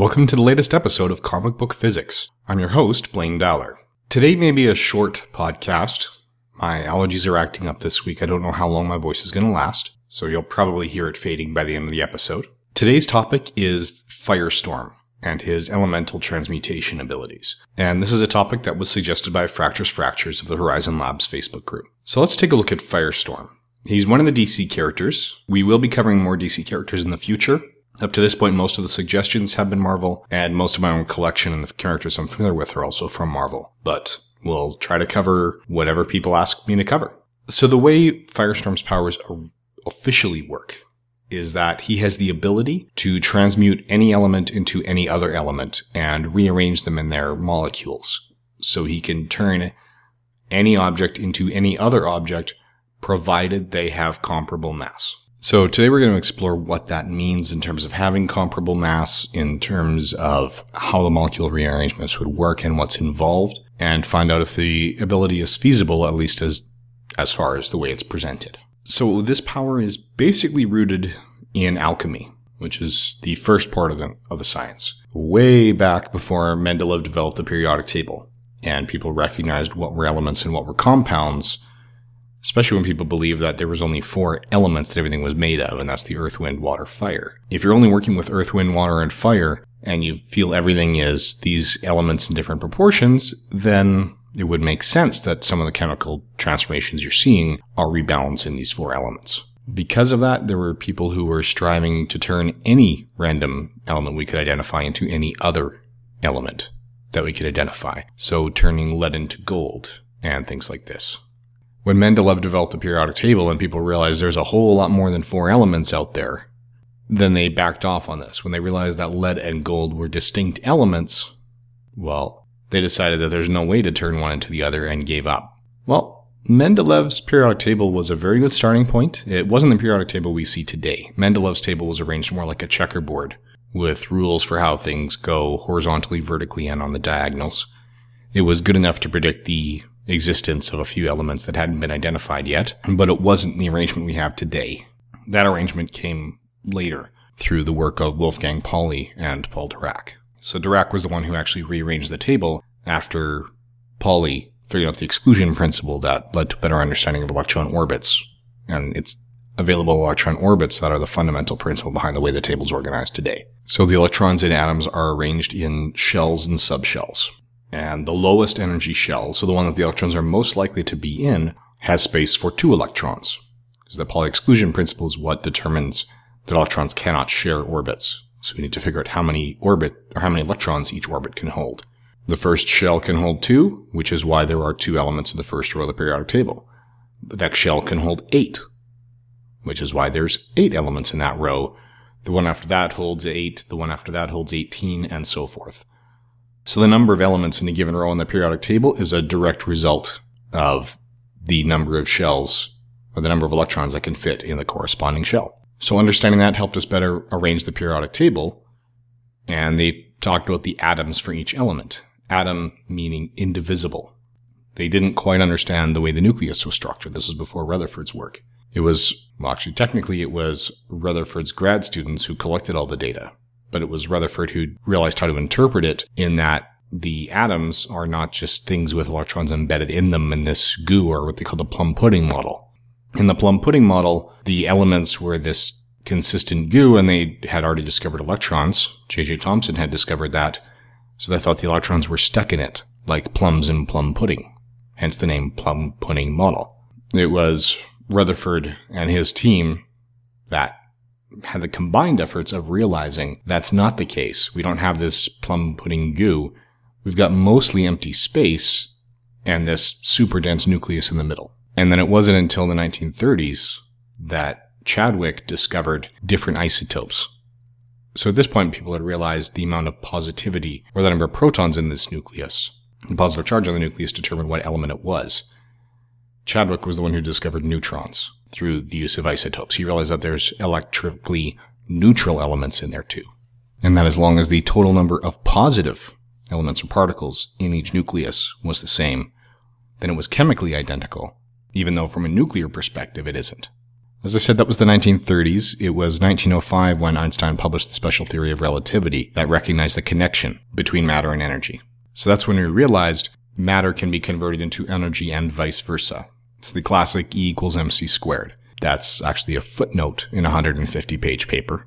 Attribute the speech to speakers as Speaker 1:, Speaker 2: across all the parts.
Speaker 1: Welcome to the latest episode of Comic Book Physics. I'm your host, Blaine Dowler. Today may be a short podcast. My allergies are acting up this week. I don't know how long my voice is going to last, so you'll probably hear it fading by the end of the episode. Today's topic is Firestorm and his elemental transmutation abilities. And this is a topic that was suggested by Fractures Fractures of the Horizon Labs Facebook group. So let's take a look at Firestorm. He's one of the DC characters. We will be covering more DC characters in the future. Up to this point, most of the suggestions have been Marvel, and most of my own collection and the characters I'm familiar with are also from Marvel. But we'll try to cover whatever people ask me to cover. So the way Firestorm's powers officially work is that he has the ability to transmute any element into any other element and rearrange them in their molecules. So he can turn any object into any other object provided they have comparable mass. So today we're going to explore what that means in terms of having comparable mass, in terms of how the molecular rearrangements would work and what's involved, and find out if the ability is feasible, at least as, as far as the way it's presented. So this power is basically rooted in alchemy, which is the first part of the, of the science. Way back before Mendeleev developed the periodic table, and people recognized what were elements and what were compounds, especially when people believe that there was only four elements that everything was made of, and that's the earth, wind, water, fire. If you're only working with earth, wind, water, and fire, and you feel everything is these elements in different proportions, then it would make sense that some of the chemical transformations you're seeing are rebalancing these four elements. Because of that, there were people who were striving to turn any random element we could identify into any other element that we could identify. So turning lead into gold and things like this. When Mendeleev developed the periodic table and people realized there's a whole lot more than four elements out there, then they backed off on this. When they realized that lead and gold were distinct elements, well, they decided that there's no way to turn one into the other and gave up. Well, Mendeleev's periodic table was a very good starting point. It wasn't the periodic table we see today. Mendeleev's table was arranged more like a checkerboard with rules for how things go horizontally, vertically, and on the diagonals. It was good enough to predict the existence of a few elements that hadn't been identified yet, but it wasn't the arrangement we have today. That arrangement came later through the work of Wolfgang Pauli and Paul Dirac. So Dirac was the one who actually rearranged the table after Pauli figured out the exclusion principle that led to better understanding of electron orbits. And it's available electron orbits that are the fundamental principle behind the way the table's organized today. So the electrons in atoms are arranged in shells and subshells. And the lowest energy shell, so the one that the electrons are most likely to be in, has space for two electrons. Because the Pauli exclusion principle is what determines that electrons cannot share orbits. So we need to figure out how many orbit or how many electrons each orbit can hold. The first shell can hold two, which is why there are two elements in the first row of the periodic table. The next shell can hold eight, which is why there's eight elements in that row. The one after that holds eight, the one after that holds 18, and so forth. So the number of elements in a given row on the periodic table is a direct result of the number of shells or the number of electrons that can fit in the corresponding shell. So understanding that helped us better arrange the periodic table. And they talked about the atoms for each element. Atom meaning indivisible. They didn't quite understand the way the nucleus was structured. This was before Rutherford's work. It was, well, actually, technically, it was Rutherford's grad students who collected all the data but it was Rutherford who realized how to interpret it in that the atoms are not just things with electrons embedded in them in this goo or what they call the plum pudding model. In the plum pudding model, the elements were this consistent goo and they had already discovered electrons. J.J. Thomson had discovered that. So they thought the electrons were stuck in it, like plums in plum pudding. Hence the name plum pudding model. It was Rutherford and his team that had the combined efforts of realizing that's not the case. We don't have this plum pudding goo. We've got mostly empty space and this super dense nucleus in the middle. And then it wasn't until the 1930s that Chadwick discovered different isotopes. So at this point, people had realized the amount of positivity or the number of protons in this nucleus. The positive charge on the nucleus determined what element it was. Chadwick was the one who discovered neutrons through the use of isotopes. He realized that there's electrically neutral elements in there too. And that as long as the total number of positive elements or particles in each nucleus was the same, then it was chemically identical, even though from a nuclear perspective it isn't. As I said, that was the 1930s. It was 1905 when Einstein published the special theory of relativity that recognized the connection between matter and energy. So that's when we realized matter can be converted into energy and vice versa. It's the classic E equals mc squared. That's actually a footnote in a 150 page paper.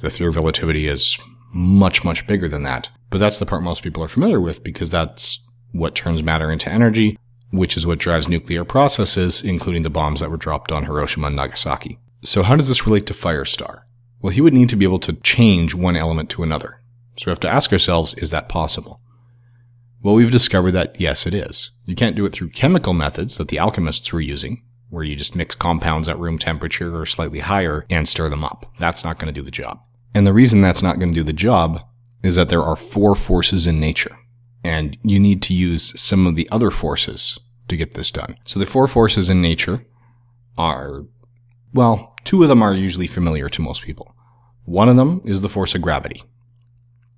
Speaker 1: The theory of relativity is much, much bigger than that. But that's the part most people are familiar with because that's what turns matter into energy, which is what drives nuclear processes, including the bombs that were dropped on Hiroshima and Nagasaki. So how does this relate to Firestar? Well, he would need to be able to change one element to another. So we have to ask ourselves, is that possible? Well, we've discovered that yes, it is. You can't do it through chemical methods that the alchemists were using, where you just mix compounds at room temperature or slightly higher and stir them up. That's not going to do the job. And the reason that's not going to do the job is that there are four forces in nature. And you need to use some of the other forces to get this done. So the four forces in nature are, well, two of them are usually familiar to most people. One of them is the force of gravity.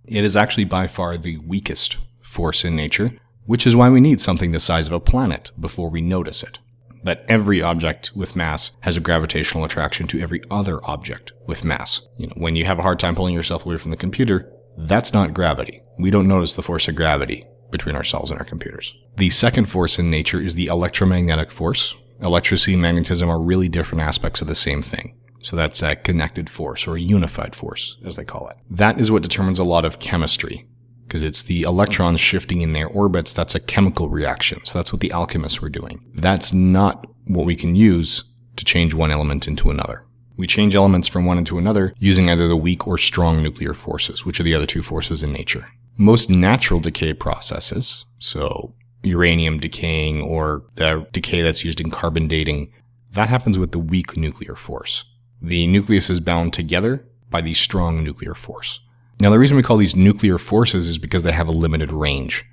Speaker 1: It is actually by far the weakest force in nature, which is why we need something the size of a planet before we notice it. That every object with mass has a gravitational attraction to every other object with mass. You know, when you have a hard time pulling yourself away from the computer, that's not gravity. We don't notice the force of gravity between ourselves and our computers. The second force in nature is the electromagnetic force. Electricity and magnetism are really different aspects of the same thing. So that's a connected force or a unified force, as they call it. That is what determines a lot of chemistry because it's the electrons shifting in their orbits. That's a chemical reaction. So that's what the alchemists were doing. That's not what we can use to change one element into another. We change elements from one into another using either the weak or strong nuclear forces, which are the other two forces in nature. Most natural decay processes, so uranium decaying or the decay that's used in carbon dating, that happens with the weak nuclear force. The nucleus is bound together by the strong nuclear force. Now, the reason we call these nuclear forces is because they have a limited range.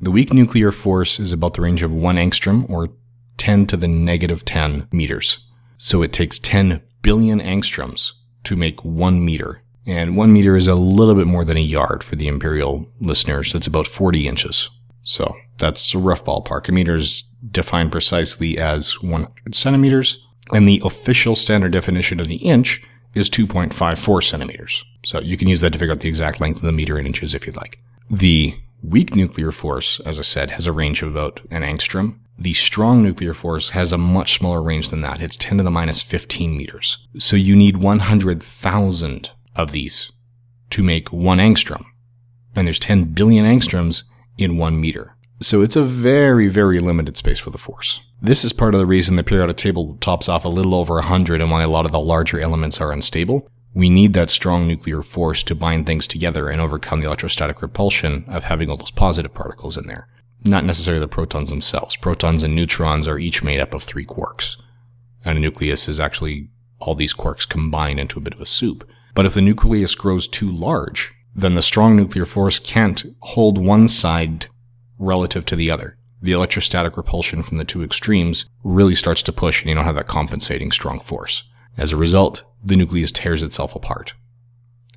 Speaker 1: The weak nuclear force is about the range of 1 angstrom or 10 to the negative 10 meters. So it takes 10 billion angstroms to make 1 meter. And 1 meter is a little bit more than a yard for the imperial listeners. That's about 40 inches. So that's a rough ballpark. A meter is defined precisely as 100 centimeters. And the official standard definition of the inch is 2.54 centimeters. So you can use that to figure out the exact length of the meter in inches if you'd like. The weak nuclear force, as I said, has a range of about an angstrom. The strong nuclear force has a much smaller range than that. It's 10 to the minus 15 meters. So you need 100,000 of these to make one angstrom. And there's 10 billion angstroms in one meter. So it's a very, very limited space for the force. This is part of the reason the periodic table tops off a little over 100 and why a lot of the larger elements are unstable. We need that strong nuclear force to bind things together and overcome the electrostatic repulsion of having all those positive particles in there. Not necessarily the protons themselves. Protons and neutrons are each made up of three quarks. And a nucleus is actually all these quarks combined into a bit of a soup. But if the nucleus grows too large, then the strong nuclear force can't hold one side relative to the other the electrostatic repulsion from the two extremes really starts to push and you don't have that compensating strong force. As a result, the nucleus tears itself apart.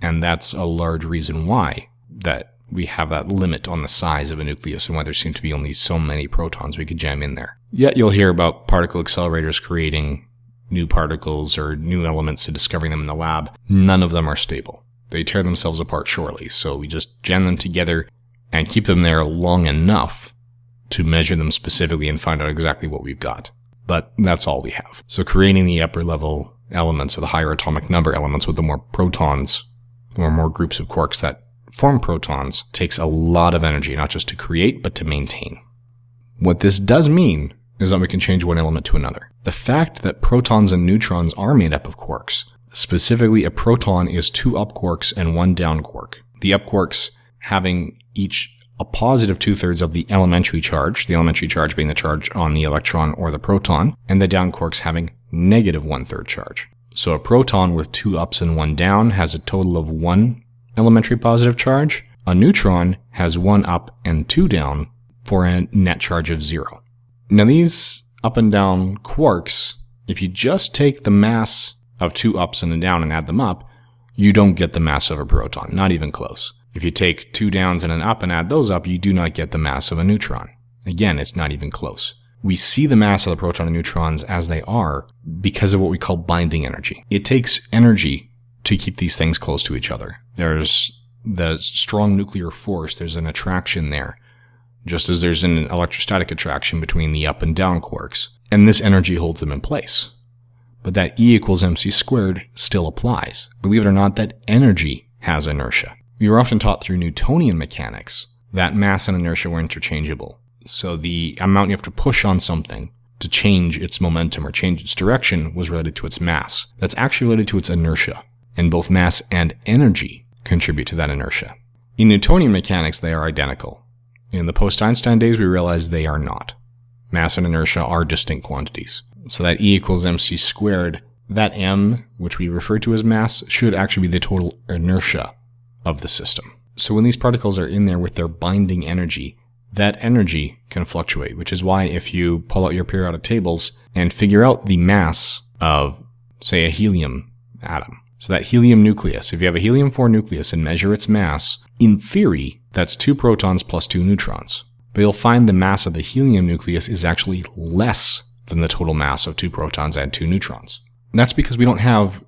Speaker 1: And that's a large reason why that we have that limit on the size of a nucleus and why there seem to be only so many protons we could jam in there. Yet you'll hear about particle accelerators creating new particles or new elements and discovering them in the lab. None of them are stable. They tear themselves apart shortly. So we just jam them together and keep them there long enough to measure them specifically and find out exactly what we've got. But that's all we have. So creating the upper level elements or the higher atomic number elements with the more protons or more groups of quarks that form protons takes a lot of energy, not just to create, but to maintain. What this does mean is that we can change one element to another. The fact that protons and neutrons are made up of quarks, specifically a proton is two up quarks and one down quark. The up quarks having each a positive two thirds of the elementary charge, the elementary charge being the charge on the electron or the proton, and the down quarks having negative one third charge. So a proton with two ups and one down has a total of one elementary positive charge. A neutron has one up and two down for a net charge of zero. Now these up and down quarks, if you just take the mass of two ups and a down and add them up, you don't get the mass of a proton, not even close. If you take two downs and an up and add those up, you do not get the mass of a neutron. Again, it's not even close. We see the mass of the proton and neutrons as they are because of what we call binding energy. It takes energy to keep these things close to each other. There's the strong nuclear force, there's an attraction there, just as there's an electrostatic attraction between the up and down quarks. And this energy holds them in place. But that E equals mc squared still applies. Believe it or not, that energy has inertia. We were often taught through Newtonian mechanics that mass and inertia were interchangeable. So the amount you have to push on something to change its momentum or change its direction was related to its mass. That's actually related to its inertia. And both mass and energy contribute to that inertia. In Newtonian mechanics, they are identical. In the post-Einstein days, we realized they are not. Mass and inertia are distinct quantities. So that E equals mc squared, that m, which we refer to as mass, should actually be the total inertia of the system. So when these particles are in there with their binding energy, that energy can fluctuate, which is why if you pull out your periodic tables and figure out the mass of, say, a helium atom, so that helium nucleus, if you have a helium 4 nucleus and measure its mass, in theory, that's two protons plus two neutrons. But you'll find the mass of the helium nucleus is actually less than the total mass of two protons and two neutrons. that's because we don't have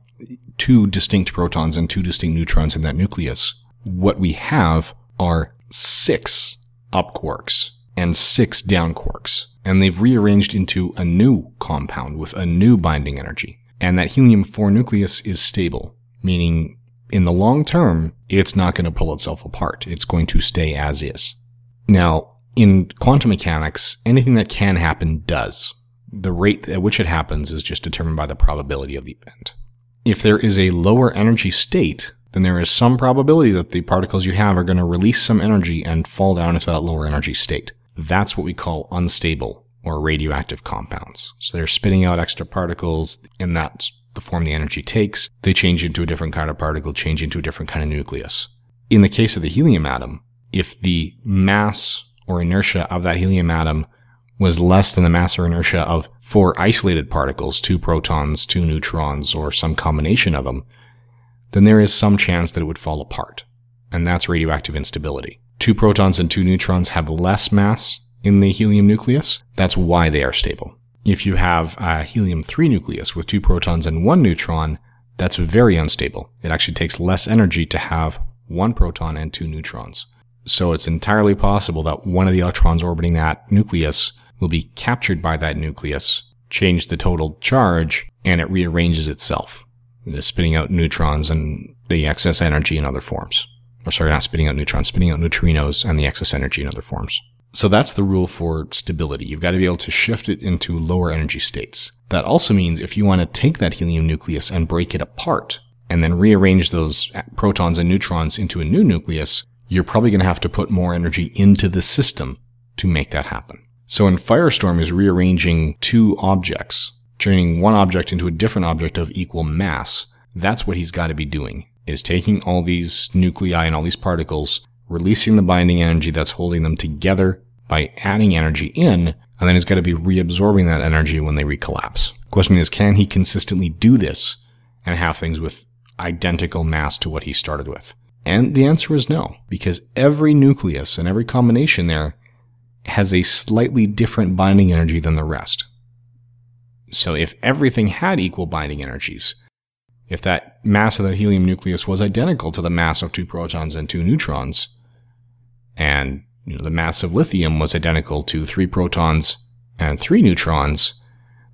Speaker 1: two distinct protons and two distinct neutrons in that nucleus. What we have are six up quarks and six down quarks. And they've rearranged into a new compound with a new binding energy. And that helium 4 nucleus is stable, meaning in the long term, it's not going to pull itself apart. It's going to stay as is. Now, in quantum mechanics, anything that can happen does. The rate at which it happens is just determined by the probability of the event. If there is a lower energy state, then there is some probability that the particles you have are going to release some energy and fall down into that lower energy state. That's what we call unstable or radioactive compounds. So they're spitting out extra particles, and that's the form the energy takes. They change into a different kind of particle, change into a different kind of nucleus. In the case of the helium atom, if the mass or inertia of that helium atom was less than the mass or inertia of four isolated particles, two protons, two neutrons, or some combination of them, then there is some chance that it would fall apart. And that's radioactive instability. Two protons and two neutrons have less mass in the helium nucleus. That's why they are stable. If you have a helium 3 nucleus with two protons and one neutron, that's very unstable. It actually takes less energy to have one proton and two neutrons. So it's entirely possible that one of the electrons orbiting that nucleus will be captured by that nucleus, change the total charge, and it rearranges itself, spitting out neutrons and the excess energy in other forms. Or sorry, not spitting out neutrons, spitting out neutrinos and the excess energy in other forms. So that's the rule for stability. You've got to be able to shift it into lower energy states. That also means if you want to take that helium nucleus and break it apart and then rearrange those protons and neutrons into a new nucleus, you're probably going to have to put more energy into the system to make that happen. So in Firestorm is rearranging two objects, turning one object into a different object of equal mass. That's what he's got to be doing, is taking all these nuclei and all these particles releasing the binding energy that's holding them together by adding energy in, and then he's got to be reabsorbing that energy when they recollapse. Question is, can he consistently do this and have things with identical mass to what he started with? And the answer is no, because every nucleus and every combination there has a slightly different binding energy than the rest. So if everything had equal binding energies, if that mass of the helium nucleus was identical to the mass of two protons and two neutrons, and you know, the mass of lithium was identical to three protons and three neutrons,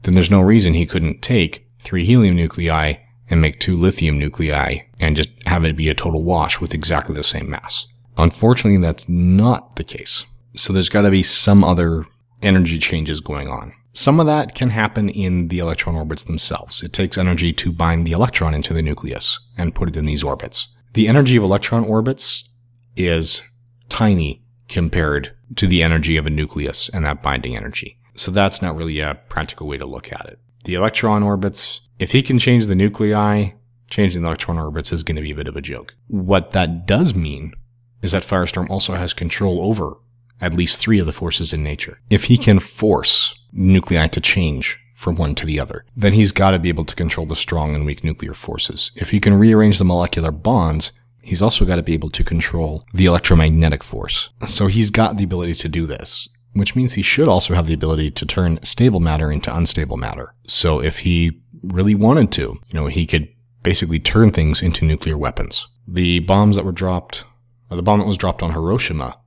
Speaker 1: then there's no reason he couldn't take three helium nuclei and make two lithium nuclei and just have it be a total wash with exactly the same mass. Unfortunately, that's not the case. So there's got to be some other energy changes going on. Some of that can happen in the electron orbits themselves. It takes energy to bind the electron into the nucleus and put it in these orbits. The energy of electron orbits is tiny compared to the energy of a nucleus and that binding energy. So that's not really a practical way to look at it. The electron orbits, if he can change the nuclei, changing the electron orbits is going to be a bit of a joke. What that does mean is that Firestorm also has control over at least three of the forces in nature. If he can force nuclei to change from one to the other, then he's got to be able to control the strong and weak nuclear forces. If he can rearrange the molecular bonds, he's also got to be able to control the electromagnetic force. So he's got the ability to do this. which means he should also have the ability to turn stable matter into unstable matter. So if he really wanted to, you know, he could basically turn things into nuclear weapons. The bombs that were dropped, or the bomb that was dropped on Hiroshima,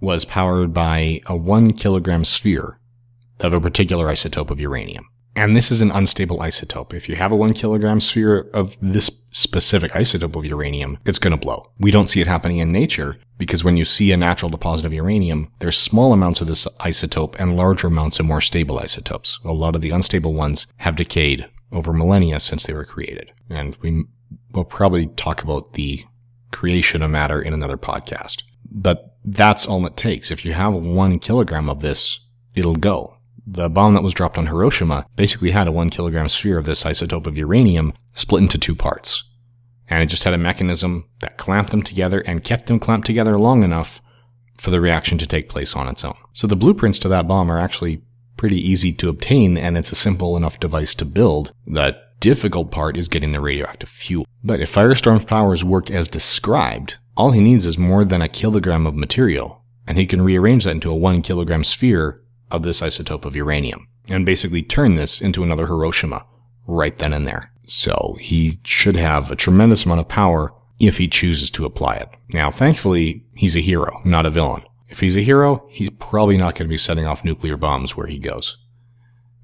Speaker 1: was powered by a one kilogram sphere of a particular isotope of uranium. And this is an unstable isotope. If you have a one kilogram sphere of this specific isotope of uranium, it's going to blow. We don't see it happening in nature because when you see a natural deposit of uranium, there's small amounts of this isotope and larger amounts of more stable isotopes. A lot of the unstable ones have decayed over millennia since they were created. And we will probably talk about the creation of matter in another podcast. But that's all it takes. If you have one kilogram of this, it'll go the bomb that was dropped on Hiroshima basically had a one kilogram sphere of this isotope of uranium split into two parts. And it just had a mechanism that clamped them together and kept them clamped together long enough for the reaction to take place on its own. So the blueprints to that bomb are actually pretty easy to obtain and it's a simple enough device to build. The difficult part is getting the radioactive fuel. But if Firestorm's powers work as described, all he needs is more than a kilogram of material, and he can rearrange that into a one kilogram sphere of this isotope of uranium and basically turn this into another Hiroshima right then and there. So he should have a tremendous amount of power if he chooses to apply it. Now, thankfully, he's a hero, not a villain. If he's a hero, he's probably not going to be setting off nuclear bombs where he goes.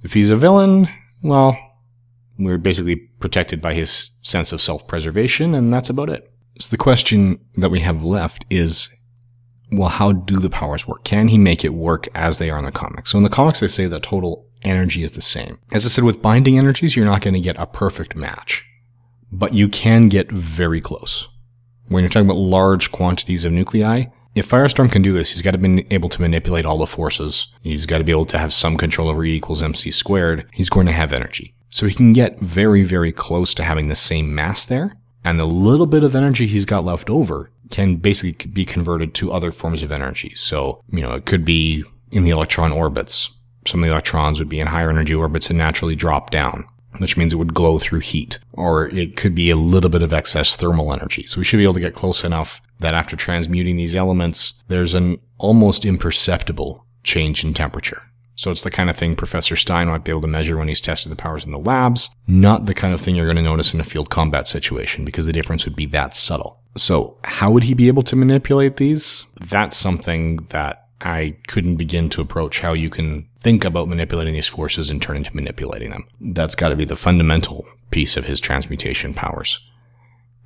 Speaker 1: If he's a villain, well, we're basically protected by his sense of self-preservation, and that's about it. So the question that we have left is, well, how do the powers work? Can he make it work as they are in the comics? So in the comics, they say the total energy is the same. As I said, with binding energies, you're not going to get a perfect match, but you can get very close. When you're talking about large quantities of nuclei, if Firestorm can do this, he's got to be able to manipulate all the forces. He's got to be able to have some control over E equals MC squared. He's going to have energy. So he can get very, very close to having the same mass there. And the little bit of energy he's got left over can basically be converted to other forms of energy. So, you know, it could be in the electron orbits. Some of the electrons would be in higher energy orbits and naturally drop down, which means it would glow through heat. Or it could be a little bit of excess thermal energy. So we should be able to get close enough that after transmuting these elements, there's an almost imperceptible change in temperature. So it's the kind of thing Professor Stein might be able to measure when he's tested the powers in the labs, not the kind of thing you're going to notice in a field combat situation because the difference would be that subtle. So, how would he be able to manipulate these? That's something that I couldn't begin to approach how you can think about manipulating these forces and turn into manipulating them. That's got to be the fundamental piece of his transmutation powers.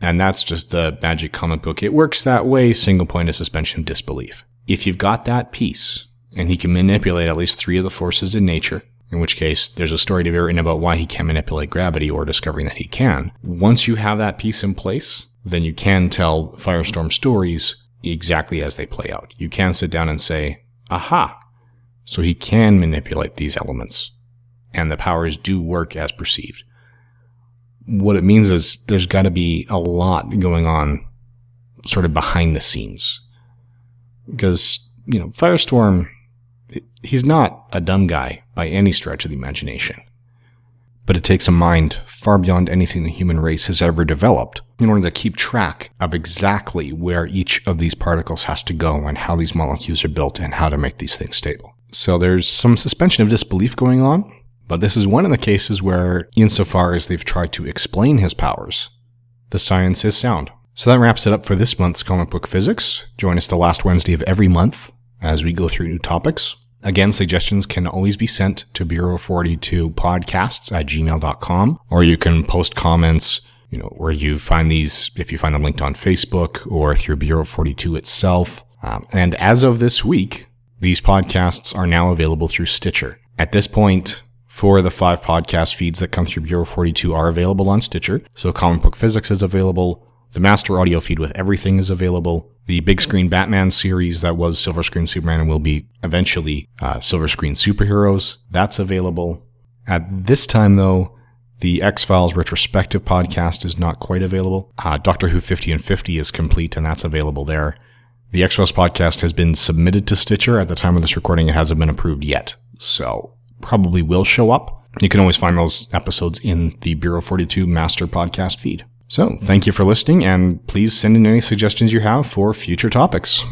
Speaker 1: And that's just the magic comic book. It works that way, single point of suspension of disbelief. If you've got that piece, and he can manipulate at least three of the forces in nature, in which case there's a story to be written about why he can manipulate gravity or discovering that he can. Once you have that piece in place, then you can tell Firestorm stories exactly as they play out. You can sit down and say, aha, so he can manipulate these elements and the powers do work as perceived. What it means is there's got to be a lot going on sort of behind the scenes because, you know, Firestorm, he's not a dumb guy by any stretch of the imagination but it takes a mind far beyond anything the human race has ever developed in order to keep track of exactly where each of these particles has to go and how these molecules are built and how to make these things stable. So there's some suspension of disbelief going on, but this is one of the cases where, insofar as they've tried to explain his powers, the science is sound. So that wraps it up for this month's comic book physics. Join us the last Wednesday of every month as we go through new topics. Again, suggestions can always be sent to Bureau 42 podcasts at gmail.com, or you can post comments, you know, where you find these, if you find them linked on Facebook or through Bureau 42 itself. Um, and as of this week, these podcasts are now available through Stitcher. At this point, four of the five podcast feeds that come through Bureau 42 are available on Stitcher. So Comic Book Physics is available. The master audio feed with everything is available. The big screen Batman series that was Silver Screen Superman and will be eventually uh, Silver Screen Superheroes, that's available. At this time, though, the X Files retrospective podcast is not quite available. Uh, Doctor Who 50 and 50 is complete, and that's available there. The X Files podcast has been submitted to Stitcher. At the time of this recording, it hasn't been approved yet. So probably will show up. You can always find those episodes in the Bureau 42 master podcast feed. So, thank you for listening, and please send in any suggestions you have for future topics.